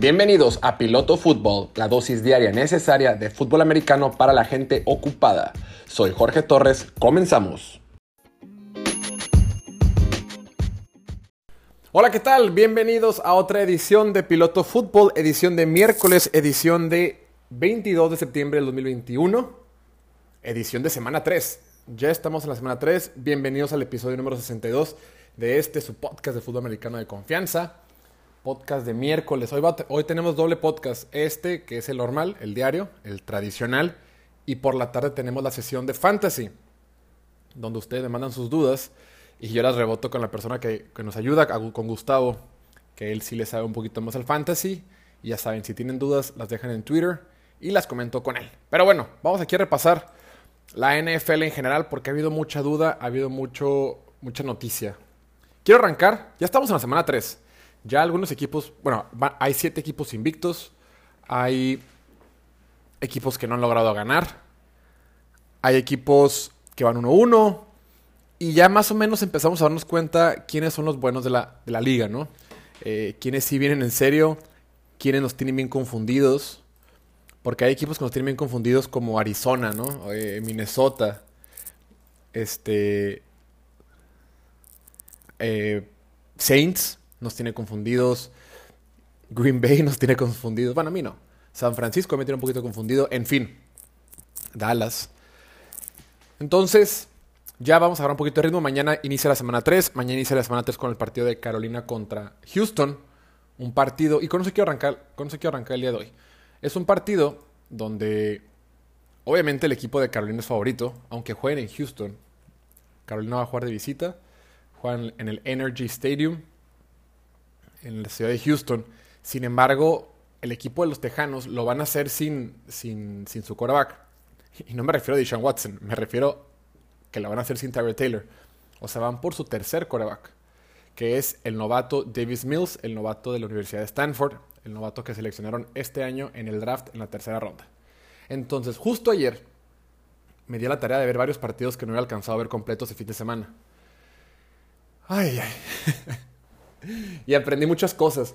Bienvenidos a Piloto Fútbol, la dosis diaria necesaria de fútbol americano para la gente ocupada. Soy Jorge Torres, comenzamos. Hola, ¿qué tal? Bienvenidos a otra edición de Piloto Fútbol, edición de miércoles, edición de 22 de septiembre del 2021, edición de semana 3. Ya estamos en la semana 3, bienvenidos al episodio número 62 de este, su podcast de fútbol americano de confianza podcast de miércoles. Hoy, hoy tenemos doble podcast. Este, que es el normal, el diario, el tradicional. Y por la tarde tenemos la sesión de fantasy, donde ustedes me mandan sus dudas y yo las reboto con la persona que, nos ayuda, con Gustavo, que él sí le sabe un poquito más al fantasy. Y ya saben, si tienen dudas, las dejan en Twitter y las comento con él. Pero bueno, vamos aquí a repasar la NFL en general porque ha habido mucha duda, ha habido mucho, mucha noticia. Quiero arrancar, ya estamos en la semana 3. Ya algunos equipos, bueno, hay siete equipos invictos, hay equipos que no han logrado ganar, hay equipos que van 1-1 y ya más o menos empezamos a darnos cuenta quiénes son los buenos de la, liga, ¿no? Eh, quiénes sí vienen en serio, quiénes nos tienen bien confundidos, porque hay equipos que nos tienen bien confundidos como Arizona, ¿no? Eh, Minnesota, este... Eh, Saints, nos tiene confundidos. Green Bay nos tiene confundidos. Bueno, a mí no. San Francisco me tiene un poquito confundido. En fin, Dallas. Entonces, ya vamos a agarrar un poquito de ritmo. Mañana inicia la semana 3. Mañana inicia la semana 3 con el partido de Carolina contra Houston. Un partido, y con eso quiero arrancar, con quiero arrancar el día de hoy. Es un partido donde, obviamente, el equipo de Carolina es favorito, aunque jueguen en Houston. Carolina va a jugar de visita. Juegan en el Energy Stadium en la ciudad de Houston. Sin embargo, el equipo de los Tejanos lo van a hacer sin, sin, sin su quarterback. Y no me refiero a Deshaun Watson, me refiero que lo van a hacer sin Tyler Taylor. O sea, van por su tercer quarterback, que es el novato Davis Mills, el novato de la Universidad de Stanford, el novato que seleccionaron este año en el draft en la tercera ronda. Entonces, justo ayer me di la tarea de ver varios partidos que no había alcanzado a ver completos el fin de semana. Ay, ay. y aprendí muchas cosas.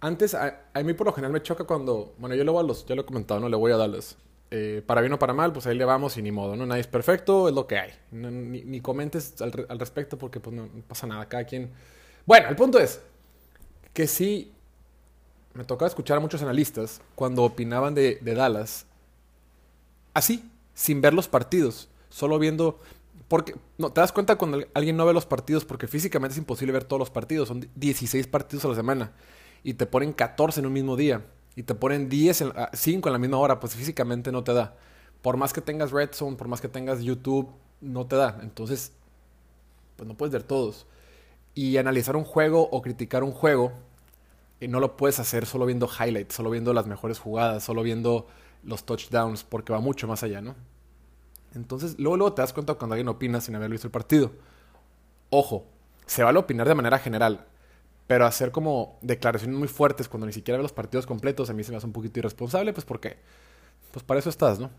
Antes, a, mí por lo general me choca cuando, bueno, yo le voy a los, ya lo he comentado, no le voy a darles. Eh, para bien o para mal, pues ahí le vamos y ni modo, ¿no? Nadie es perfecto, es lo que hay. ni, comentes al, respecto porque pues no, pasa nada, cada quien... Bueno, el punto es que sí, me tocaba escuchar a muchos analistas cuando opinaban de, de Dallas, así, sin ver los partidos, solo viendo porque no, te das cuenta cuando alguien no ve los partidos porque físicamente es imposible ver todos los partidos. Son 16 partidos a la semana. Y te ponen 14 en un mismo día. Y te ponen 10 en, 5 en la misma hora. Pues físicamente no te da. Por más que tengas Red Zone, por más que tengas YouTube, no te da. Entonces, pues no puedes ver todos. Y analizar un juego o criticar un juego, y no lo puedes hacer solo viendo highlights, solo viendo las mejores jugadas, solo viendo los touchdowns, porque va mucho más allá, ¿no? Entonces, luego, luego te das cuenta cuando alguien opina sin haber visto el partido. Ojo, se vale opinar de manera general, pero hacer como declaraciones muy fuertes cuando ni siquiera ve los partidos completos, a mí se me hace un poquito irresponsable, pues porque, pues para eso estás, ¿no?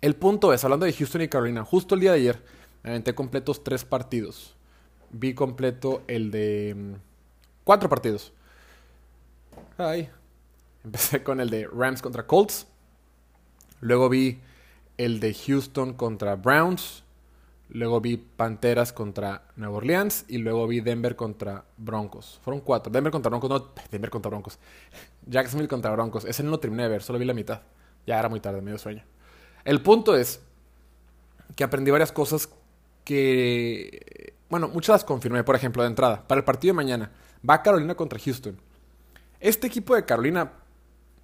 El punto es, hablando de Houston y Carolina, justo el día de ayer me aventé completos tres partidos. Vi completo el de mm, cuatro partidos. Ay. Empecé con el de Rams contra Colts. Luego vi el de Houston contra Browns, luego vi Panteras contra Nueva Orleans y luego vi Denver contra Broncos. Fueron cuatro. Denver contra Broncos, no, Denver contra Broncos. Jacksonville contra Broncos. Ese no lo terminé de ver, solo vi la mitad. Ya era muy tarde, medio sueño. El punto es que aprendí varias cosas que, bueno, muchas las confirmé. Por ejemplo, de entrada, para el partido de mañana, va Carolina contra Houston. Este equipo de Carolina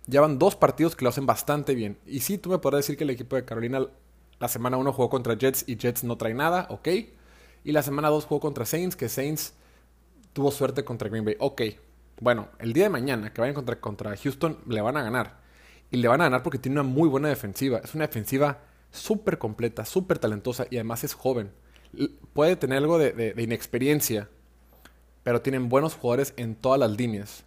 Llevan dos partidos que lo hacen bastante bien. Y sí, tú me podrás decir que el equipo de Carolina la semana 1 jugó contra Jets y Jets no trae nada, ok. Y la semana 2 jugó contra Saints, que Saints tuvo suerte contra Green Bay, ok. Bueno, el día de mañana que vayan contra, contra Houston le van a ganar. Y le van a ganar porque tiene una muy buena defensiva. Es una defensiva súper completa, súper talentosa y además es joven. Puede tener algo de inexperiencia, pero tienen buenos jugadores en todas las líneas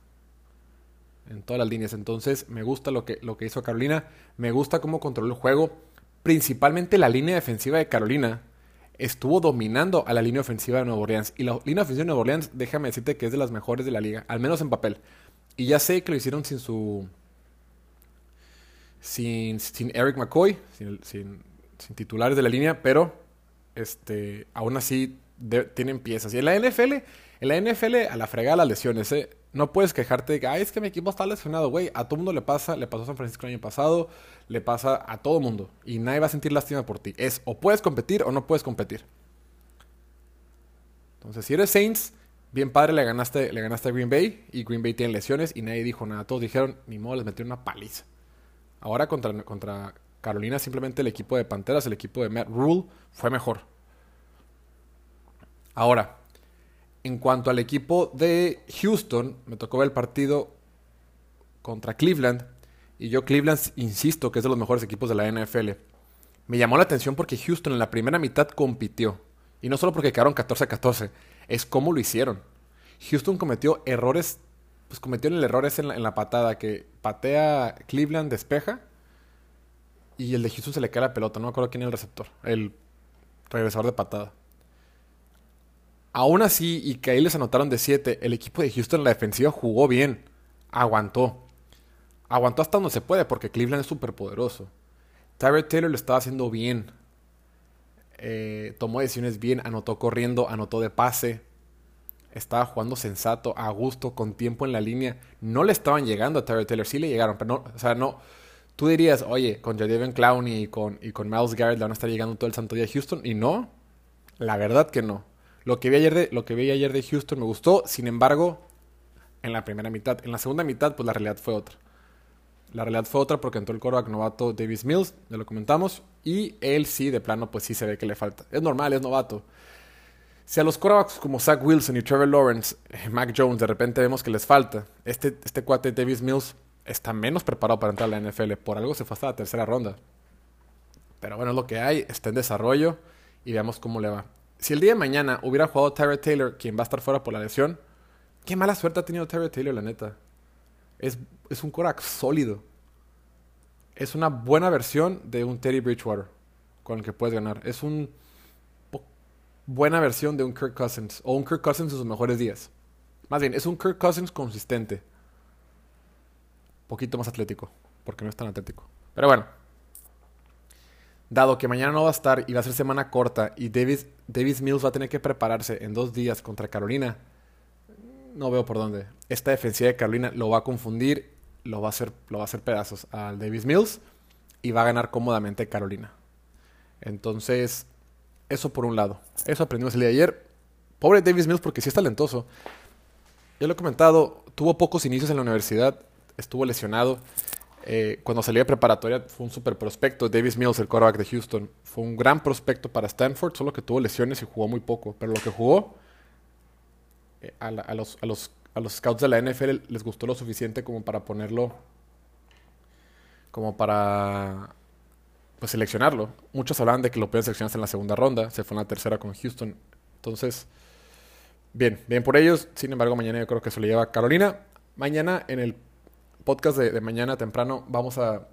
en todas las líneas. Entonces me gusta lo que, lo que hizo Carolina, me gusta cómo controló el juego, principalmente la línea defensiva de Carolina estuvo dominando a la línea ofensiva de Nueva Orleans. Y la línea ofensiva de Nueva Orleans, déjame decirte que es de las mejores de la liga, al menos en papel. Y ya sé que lo hicieron sin su. Sin, sin Eric McCoy, sin, sin, titulares de la línea, pero este, aún así tienen piezas. Y en la NFL, en la NFL a la fregada las lesiones, ¿eh? No puedes quejarte de que, ay, es que mi equipo está lesionado, güey. A todo mundo le pasa, le pasó a San Francisco el año pasado, le pasa a todo mundo. Y nadie va a sentir lástima por ti. Es o puedes competir o no puedes competir. Entonces, si eres Saints, bien padre, le ganaste, le ganaste a Green Bay. Y Green Bay tiene lesiones y nadie dijo nada. Todos dijeron, ni modo, les metieron una paliza. Ahora contra, contra Carolina, simplemente el equipo de Panteras, el equipo de Matt Rule, fue mejor. Ahora, en cuanto al equipo de Houston, me tocó ver el partido contra Cleveland. Y yo Cleveland insisto que es de los mejores equipos de la NFL. Me llamó la atención porque Houston en la primera mitad compitió. Y no solo porque quedaron 14-14, es cómo lo hicieron. Houston cometió errores, pues cometió el error en la, en la patada, que patea Cleveland, despeja, y el de Houston se le cae la pelota. No me acuerdo quién es el receptor, el regresador de patada. Aún así, y que ahí les anotaron de 7, el equipo de Houston en la defensiva jugó bien. Aguantó. Aguantó hasta donde se puede, porque Cleveland es súper poderoso. Tyrell Taylor lo estaba haciendo bien. Eh, tomó decisiones bien, anotó corriendo, anotó de pase. Estaba jugando sensato, a gusto, con tiempo en la línea. No le estaban llegando a Tyrell Taylor, sí le llegaron, pero no, o sea, no. Tú dirías, oye, con Jadavion Clowney y con, y con Miles Garrett le van a estar llegando todo el santo día a Houston. Y no, la verdad que no. Lo que vi ayer de, lo que vi ayer de Houston me gustó, sin embargo, en la primera mitad. En la segunda mitad, pues la realidad fue otra. La realidad fue otra porque entró el coreback novato Davis Mills, ya lo comentamos, y él sí, de plano, pues sí se ve que le falta. Es normal, es novato. Si a los corebacks como Zach Wilson y Trevor Lawrence, eh, Mac Jones, de repente vemos que les falta, este, este cuate Davis Mills está menos preparado para entrar a la NFL. Por algo se fue hasta la tercera ronda. Pero bueno, es lo que hay, está en desarrollo y veamos cómo le va si el día de mañana hubiera jugado Tyrell Taylor, quien va a estar fuera por la lesión, qué mala suerte ha tenido Tyrell Taylor, la neta. Es, es un Korak sólido. Es una buena versión de un Teddy Bridgewater con el que puedes ganar. Es una buena versión de un Kirk Cousins o un Kirk Cousins en sus mejores días. Más bien, es un Kirk Cousins consistente. Poquito más atlético, porque no es tan atlético. Pero bueno, dado que mañana no va a estar y va a ser semana corta y Davis, Davis Mills va a tener que prepararse en dos días contra Carolina, no veo por dónde. Esta defensiva de Carolina lo va a confundir, lo va a hacer, lo va a hacer pedazos al Davis Mills y va a ganar cómodamente Carolina. Entonces, eso por un lado. Eso aprendimos el día de ayer. Pobre Davis Mills porque sí es talentoso. Ya lo he comentado, tuvo pocos inicios en la universidad, estuvo lesionado. Eh, cuando salía de preparatoria fue un super prospecto. Davis Mills, el quarterback de Houston, fue un gran prospecto para Stanford, solo que tuvo lesiones y jugó muy poco. Pero lo que jugó, eh, a los scouts de la NFL les gustó lo suficiente como para ponerlo, como para pues seleccionarlo. Muchos hablaban de que lo pueden seleccionar en la segunda ronda, se fue en la tercera con Houston. Entonces, bien, bien por ellos. Sin embargo, mañana yo creo que se lo lleva Carolina. Mañana en el podcast de, mañana temprano vamos a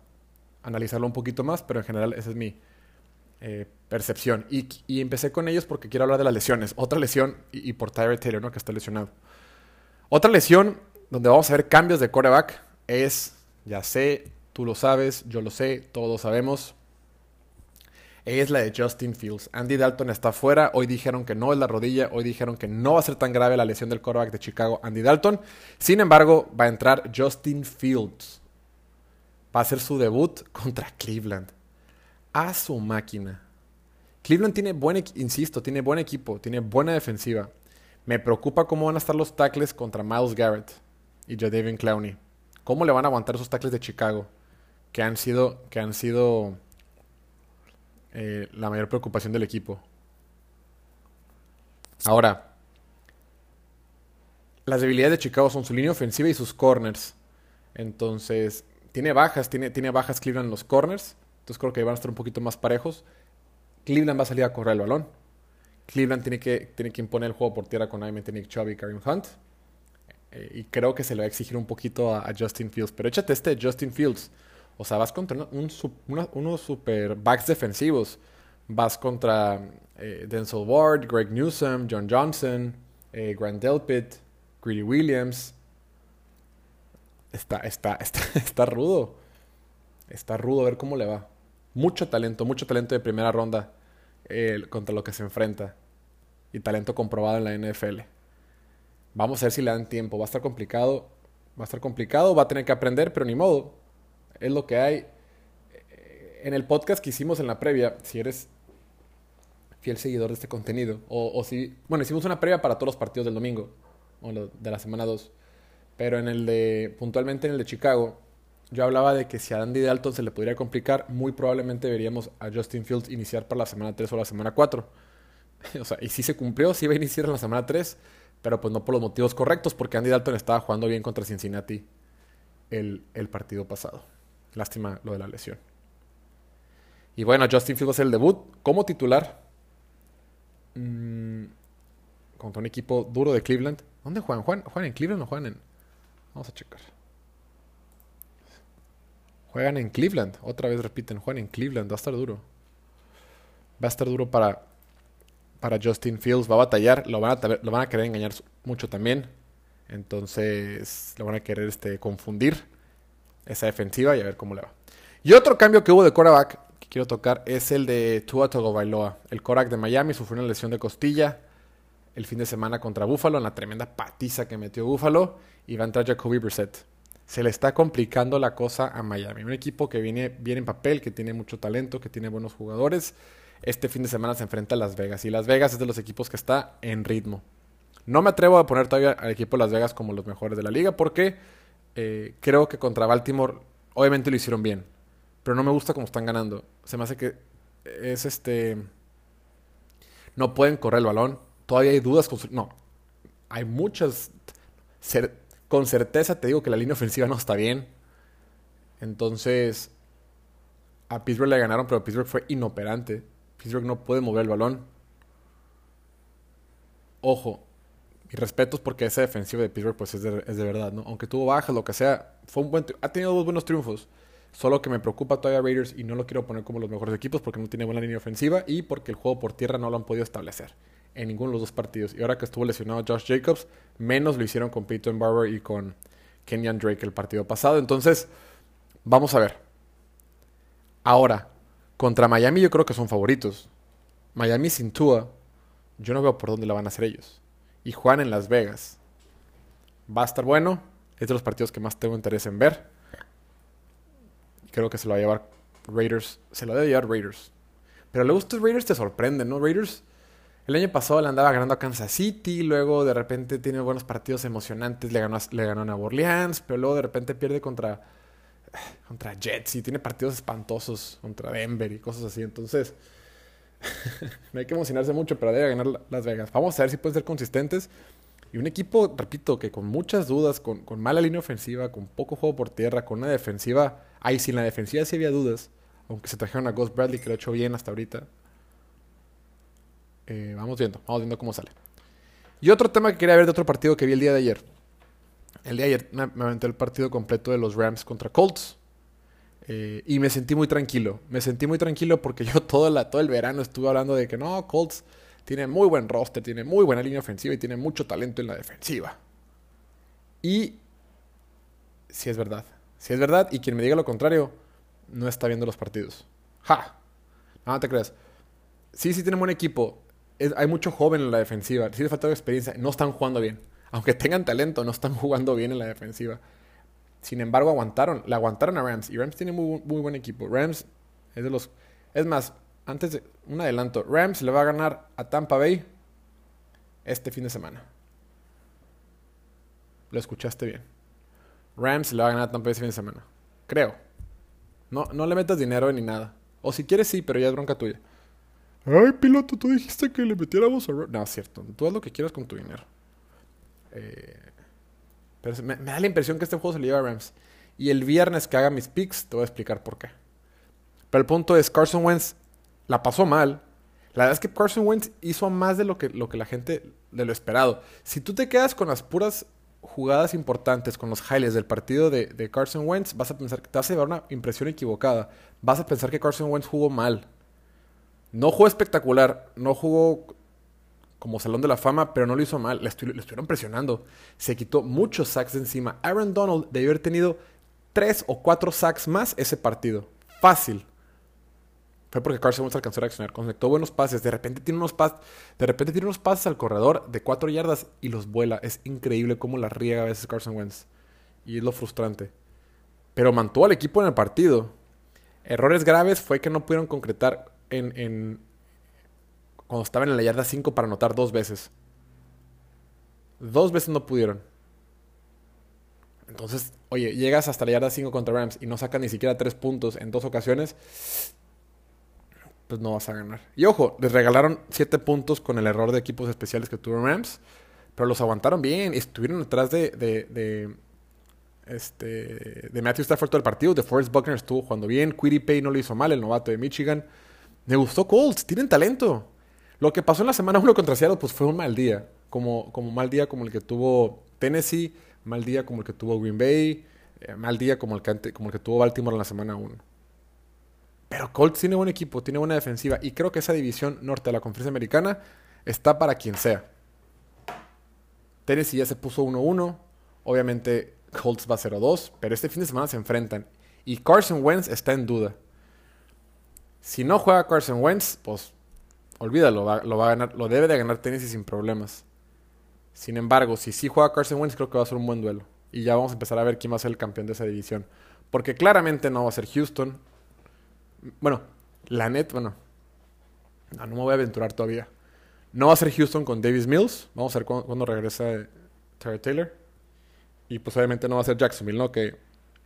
analizarlo un poquito más, pero en general esa es mi eh, percepción. Y, empecé con ellos porque quiero hablar de las lesiones. Otra lesión, y, por Tyler Taylor, ¿no? que está lesionado. Otra lesión donde vamos a ver cambios de coreback es, ya sé, tú lo sabes, yo lo sé, todos sabemos, es la de Justin Fields. Andy Dalton está fuera. Hoy dijeron que no es la rodilla. Hoy dijeron que no va a ser tan grave la lesión del quarterback de Chicago, Andy Dalton. Sin embargo, va a entrar Justin Fields. Va a hacer su debut contra Cleveland. A su máquina. Cleveland tiene buen, insisto, tiene buen equipo, tiene buena defensiva. Me preocupa cómo van a estar los tackles contra Miles Garrett y Jadavion Clowney. ¿Cómo le van a aguantar esos tackles de Chicago? Que han sido, que han sido eh, la mayor preocupación del equipo. Ahora, las debilidades de Chicago son su línea ofensiva y sus corners. Entonces, tiene bajas, tiene, tiene bajas Cleveland en los corners. Entonces creo que van a estar un poquito más parejos. Cleveland va a salir a correr el balón. Cleveland tiene que, tiene que imponer el juego por tierra con obviamente Nick Chubb y Karim Hunt. Eh, y creo que se le va a exigir un poquito a, a Justin Fields. Pero échate este Justin Fields. O sea, vas contra un, unos super backs defensivos. Vas contra eh, Denzel Ward, Greg Newsom, John Johnson, eh, Grant Delpit, Greedy Williams. Está, está, está, está rudo. Está rudo ver cómo le va. Mucho talento, mucho talento de primera ronda eh, contra lo que se enfrenta. Y talento comprobado en la NFL. Vamos a ver si le dan tiempo. Va a estar complicado. Va a estar complicado. Va a tener que aprender, pero ni modo. Es lo que hay. En el podcast que hicimos en la previa, si eres fiel seguidor de este contenido, o, si, bueno, hicimos una previa para todos los partidos del domingo, o de la semana 2, pero en el de, puntualmente en el de Chicago, yo hablaba de que si a Andy Dalton se le podría complicar, muy probablemente veríamos a Justin Fields iniciar para la semana 3 o la semana 4. o sea, y si se cumplió, sí iba a iniciar en la semana 3, pero pues no por los motivos correctos, porque Andy Dalton estaba jugando bien contra Cincinnati el partido pasado. Lástima lo de la lesión. Y bueno, Justin Fields el debut como titular mmm, contra un equipo duro de Cleveland. ¿Dónde juegan? ¿Juegan, en Cleveland o juegan en.? Vamos a checar. Juegan en Cleveland. Otra vez repiten, juegan en Cleveland. Va a estar duro. Va a estar duro para, para Justin Fields. Va a batallar. Lo van a, lo van a querer engañar mucho también. Entonces lo van a querer este, confundir esa defensiva y a ver cómo le va. Y otro cambio que hubo de quarterback quiero tocar es el de Tua Tagovailoa. El Korak de Miami sufrió una lesión de costilla el fin de semana contra Buffalo en la tremenda patiza que metió Buffalo y va a entrar Jacoby Brissett. Se le está complicando la cosa a Miami. Un equipo que viene bien en papel, que tiene mucho talento, que tiene buenos jugadores. Este fin de semana se enfrenta a Las Vegas y Las Vegas es de los equipos que está en ritmo. No me atrevo a poner todavía al equipo de Las Vegas como los mejores de la liga porque eh, creo que contra Baltimore obviamente lo hicieron bien pero no me gusta cómo están ganando. Se me hace que es este... No pueden correr el balón. Todavía hay dudas. Con No, hay muchas... Con certeza te digo que la línea ofensiva no está bien. Entonces, a Pittsburgh le ganaron, pero Pittsburgh fue inoperante. Pittsburgh no puede mover el balón. Ojo, y respetos porque esa defensiva de Pittsburgh pues es de, es de verdad, ¿no? Aunque tuvo bajas, lo que sea, fue un buen ha tenido dos buenos triunfos. Solo que me preocupa todavía Raiders y no lo quiero poner como los mejores equipos porque no tiene buena línea ofensiva y porque el juego por tierra no lo han podido establecer en ninguno de los dos partidos. Y ahora que estuvo lesionado Josh Jacobs, menos lo hicieron con Peyton Barber y con Kenyan Drake el partido pasado. Entonces, vamos a ver. Ahora, contra Miami yo creo que son favoritos. Miami sin Tua, yo no veo por dónde la van a hacer ellos. Y Juan en Las Vegas. Va a estar bueno. Es de los partidos que más tengo interés en ver creo que se lo va a llevar Raiders. Se lo debe llevar Raiders. Pero luego estos Raiders te sorprenden, ¿no? Raiders el año pasado le andaba ganando a Kansas City, luego de repente tiene buenos partidos emocionantes, le ganó, le ganó a Orleans, pero luego de repente pierde contra, contra Jets y tiene partidos espantosos contra Denver y cosas así. Entonces, no hay que emocionarse mucho, pero debe ganar Las Vegas. Vamos a ver si pueden ser consistentes. Y un equipo, repito, que con muchas dudas, con, mala línea ofensiva, con poco juego por tierra, con una defensiva Ahí sí, en la defensiva sí había dudas. Aunque se trajeron a Ghost Bradley, que lo ha hecho bien hasta ahorita. Eh, vamos viendo, vamos viendo cómo sale. Y otro tema que quería ver de otro partido que vi el día de ayer. El día de ayer me, aventé el partido completo de los Rams contra Colts. Eh, y me sentí muy tranquilo. Me sentí muy tranquilo porque yo todo, la, todo el verano estuve hablando de que no, Colts tiene muy buen roster, tiene muy buena línea ofensiva y tiene mucho talento en la defensiva. Y si es verdad. Si es verdad, y quien me diga lo contrario, no está viendo los partidos. ¡Ja! No, te creas. Sí, sí tienen buen equipo. hay mucho joven en la defensiva. Sí les falta experiencia. No están jugando bien. Aunque tengan talento, no están jugando bien en la defensiva. Sin embargo, aguantaron. Le aguantaron a Rams. Y Rams tiene muy, muy buen equipo. Rams es de los... Es más, antes de... Un adelanto. Rams le va a ganar a Tampa Bay este fin de semana. Lo escuchaste bien. Rams le va a ganar a Tampa ese fin de semana. Creo. No, no le metas dinero ni nada. O si quieres sí, pero ya es bronca tuya. Ay, piloto, tú dijiste que le metiéramos a Rams. No, es cierto. Tú haz lo que quieras con tu dinero. Eh, pero me, da la impresión que este juego se le lleva a Rams. Y el viernes que haga mis picks, te voy a explicar por qué. Pero el punto es, Carson Wentz la pasó mal. La verdad es que Carson Wentz hizo más de lo que, lo que la gente de lo esperado. Si tú te quedas con las puras jugadas importantes con los highlights del partido de, Carson Wentz, vas a pensar que te vas a llevar una impresión equivocada. Vas a pensar que Carson Wentz jugó mal. No jugó espectacular, no jugó como Salón de la Fama, pero no lo hizo mal. Le, estuvieron presionando. Se quitó muchos sacks de encima. Aaron Donald debió haber tenido tres o cuatro sacks más ese partido. Fácil. Fue porque Carson Wentz alcanzó a reaccionar. Conectó buenos pases. De repente tiene unos pases. De repente tiene unos pases al corredor de cuatro yardas y los vuela. Es increíble cómo la riega a veces Carson Wentz. Y es lo frustrante. Pero mantuvo al equipo en el partido. Errores graves fue que no pudieron concretar en, cuando estaban en la yarda 5 para anotar dos veces. Dos veces no pudieron. Entonces, oye, llegas hasta la yarda 5 contra Rams y no sacas ni siquiera tres puntos en dos ocasiones, pues no vas a ganar. Y ojo, les regalaron 7 puntos con el error de equipos especiales que tuvo Rams, pero los aguantaron bien. Estuvieron detrás de, de, de, este, de Matthew Stafford todo el partido. De Forrest Buckner estuvo jugando bien. Quiddy Pay no lo hizo mal, el novato de Michigan. Me gustó Colts, tienen talento. Lo que pasó en la semana 1 contra Seattle, pues fue un mal día. Como, como mal día como el que tuvo Tennessee, mal día como el que tuvo Green Bay, eh, mal día como el, que, como el que tuvo Baltimore en la semana 1. Pero Colts tiene buen equipo, tiene buena defensiva y creo que esa división norte de la conferencia americana está para quien sea. Tennessee ya se puso 1-1, obviamente Colts va 0-2, pero este fin de semana se enfrentan y Carson Wentz está en duda. Si no juega Carson Wentz, pues olvídalo, lo, va a ganar, lo debe de ganar Tennessee sin problemas. Sin embargo, si sí juega Carson Wentz, creo que va a ser un buen duelo. Y ya vamos a empezar a ver quién va a ser el campeón de esa división. Porque claramente no va a ser Houston. Bueno, la net, bueno. No, me voy a aventurar todavía. No va a ser Houston con Davis Mills. Vamos a ver cuándo, regresa Terry Taylor. Y pues obviamente no va a ser Jacksonville, ¿no? Que.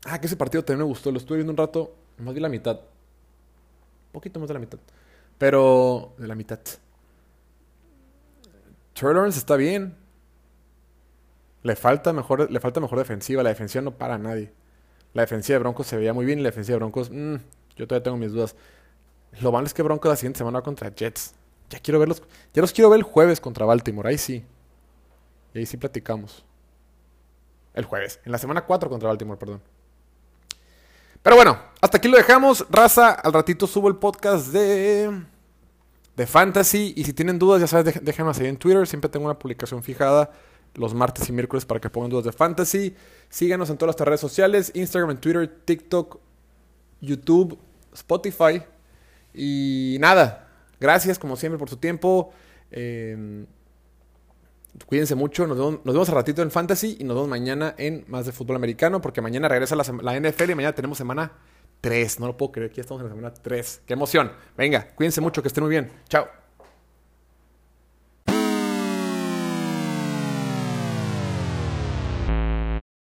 Ah, que ese partido también me gustó. Lo estuve viendo un rato. Más vi la mitad. Un poquito más de la mitad. Pero de la mitad. Trey Lawrence está bien. Le falta, mejor, le falta mejor defensiva. La defensiva no para a nadie. La defensiva de Broncos se veía muy bien la defensiva de Broncos, mm, yo todavía tengo mis dudas. Lo malo es que Broncos la siguiente semana contra Jets. Ya quiero verlos. Ya los quiero ver el jueves contra Baltimore. Ahí sí. Y ahí sí platicamos. El jueves. En la semana 4 contra Baltimore, perdón. Pero bueno, hasta aquí lo dejamos. Raza, al ratito subo el podcast de, de Fantasy. Y si tienen dudas, ya sabes, déjenme ahí en Twitter. Siempre tengo una publicación fijada los martes y miércoles para que pongan dudas de Fantasy. Síganos en todas nuestras redes sociales: Instagram, Twitter, TikTok, YouTube, Spotify. Y nada, gracias como siempre por su tiempo. Eh, Cuídense mucho, nos vemos, nos a ratito en Fantasy y nos vemos mañana en más de fútbol americano, porque mañana regresa la, la NFL y mañana tenemos semana 3. No lo puedo creer, aquí estamos en la semana 3. ¡Qué emoción! Venga, cuídense mucho, que estén muy bien. Chao.